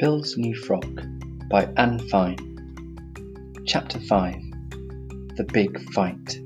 Bill's New Frock by Anne Fine. Chapter 5 The Big Fight.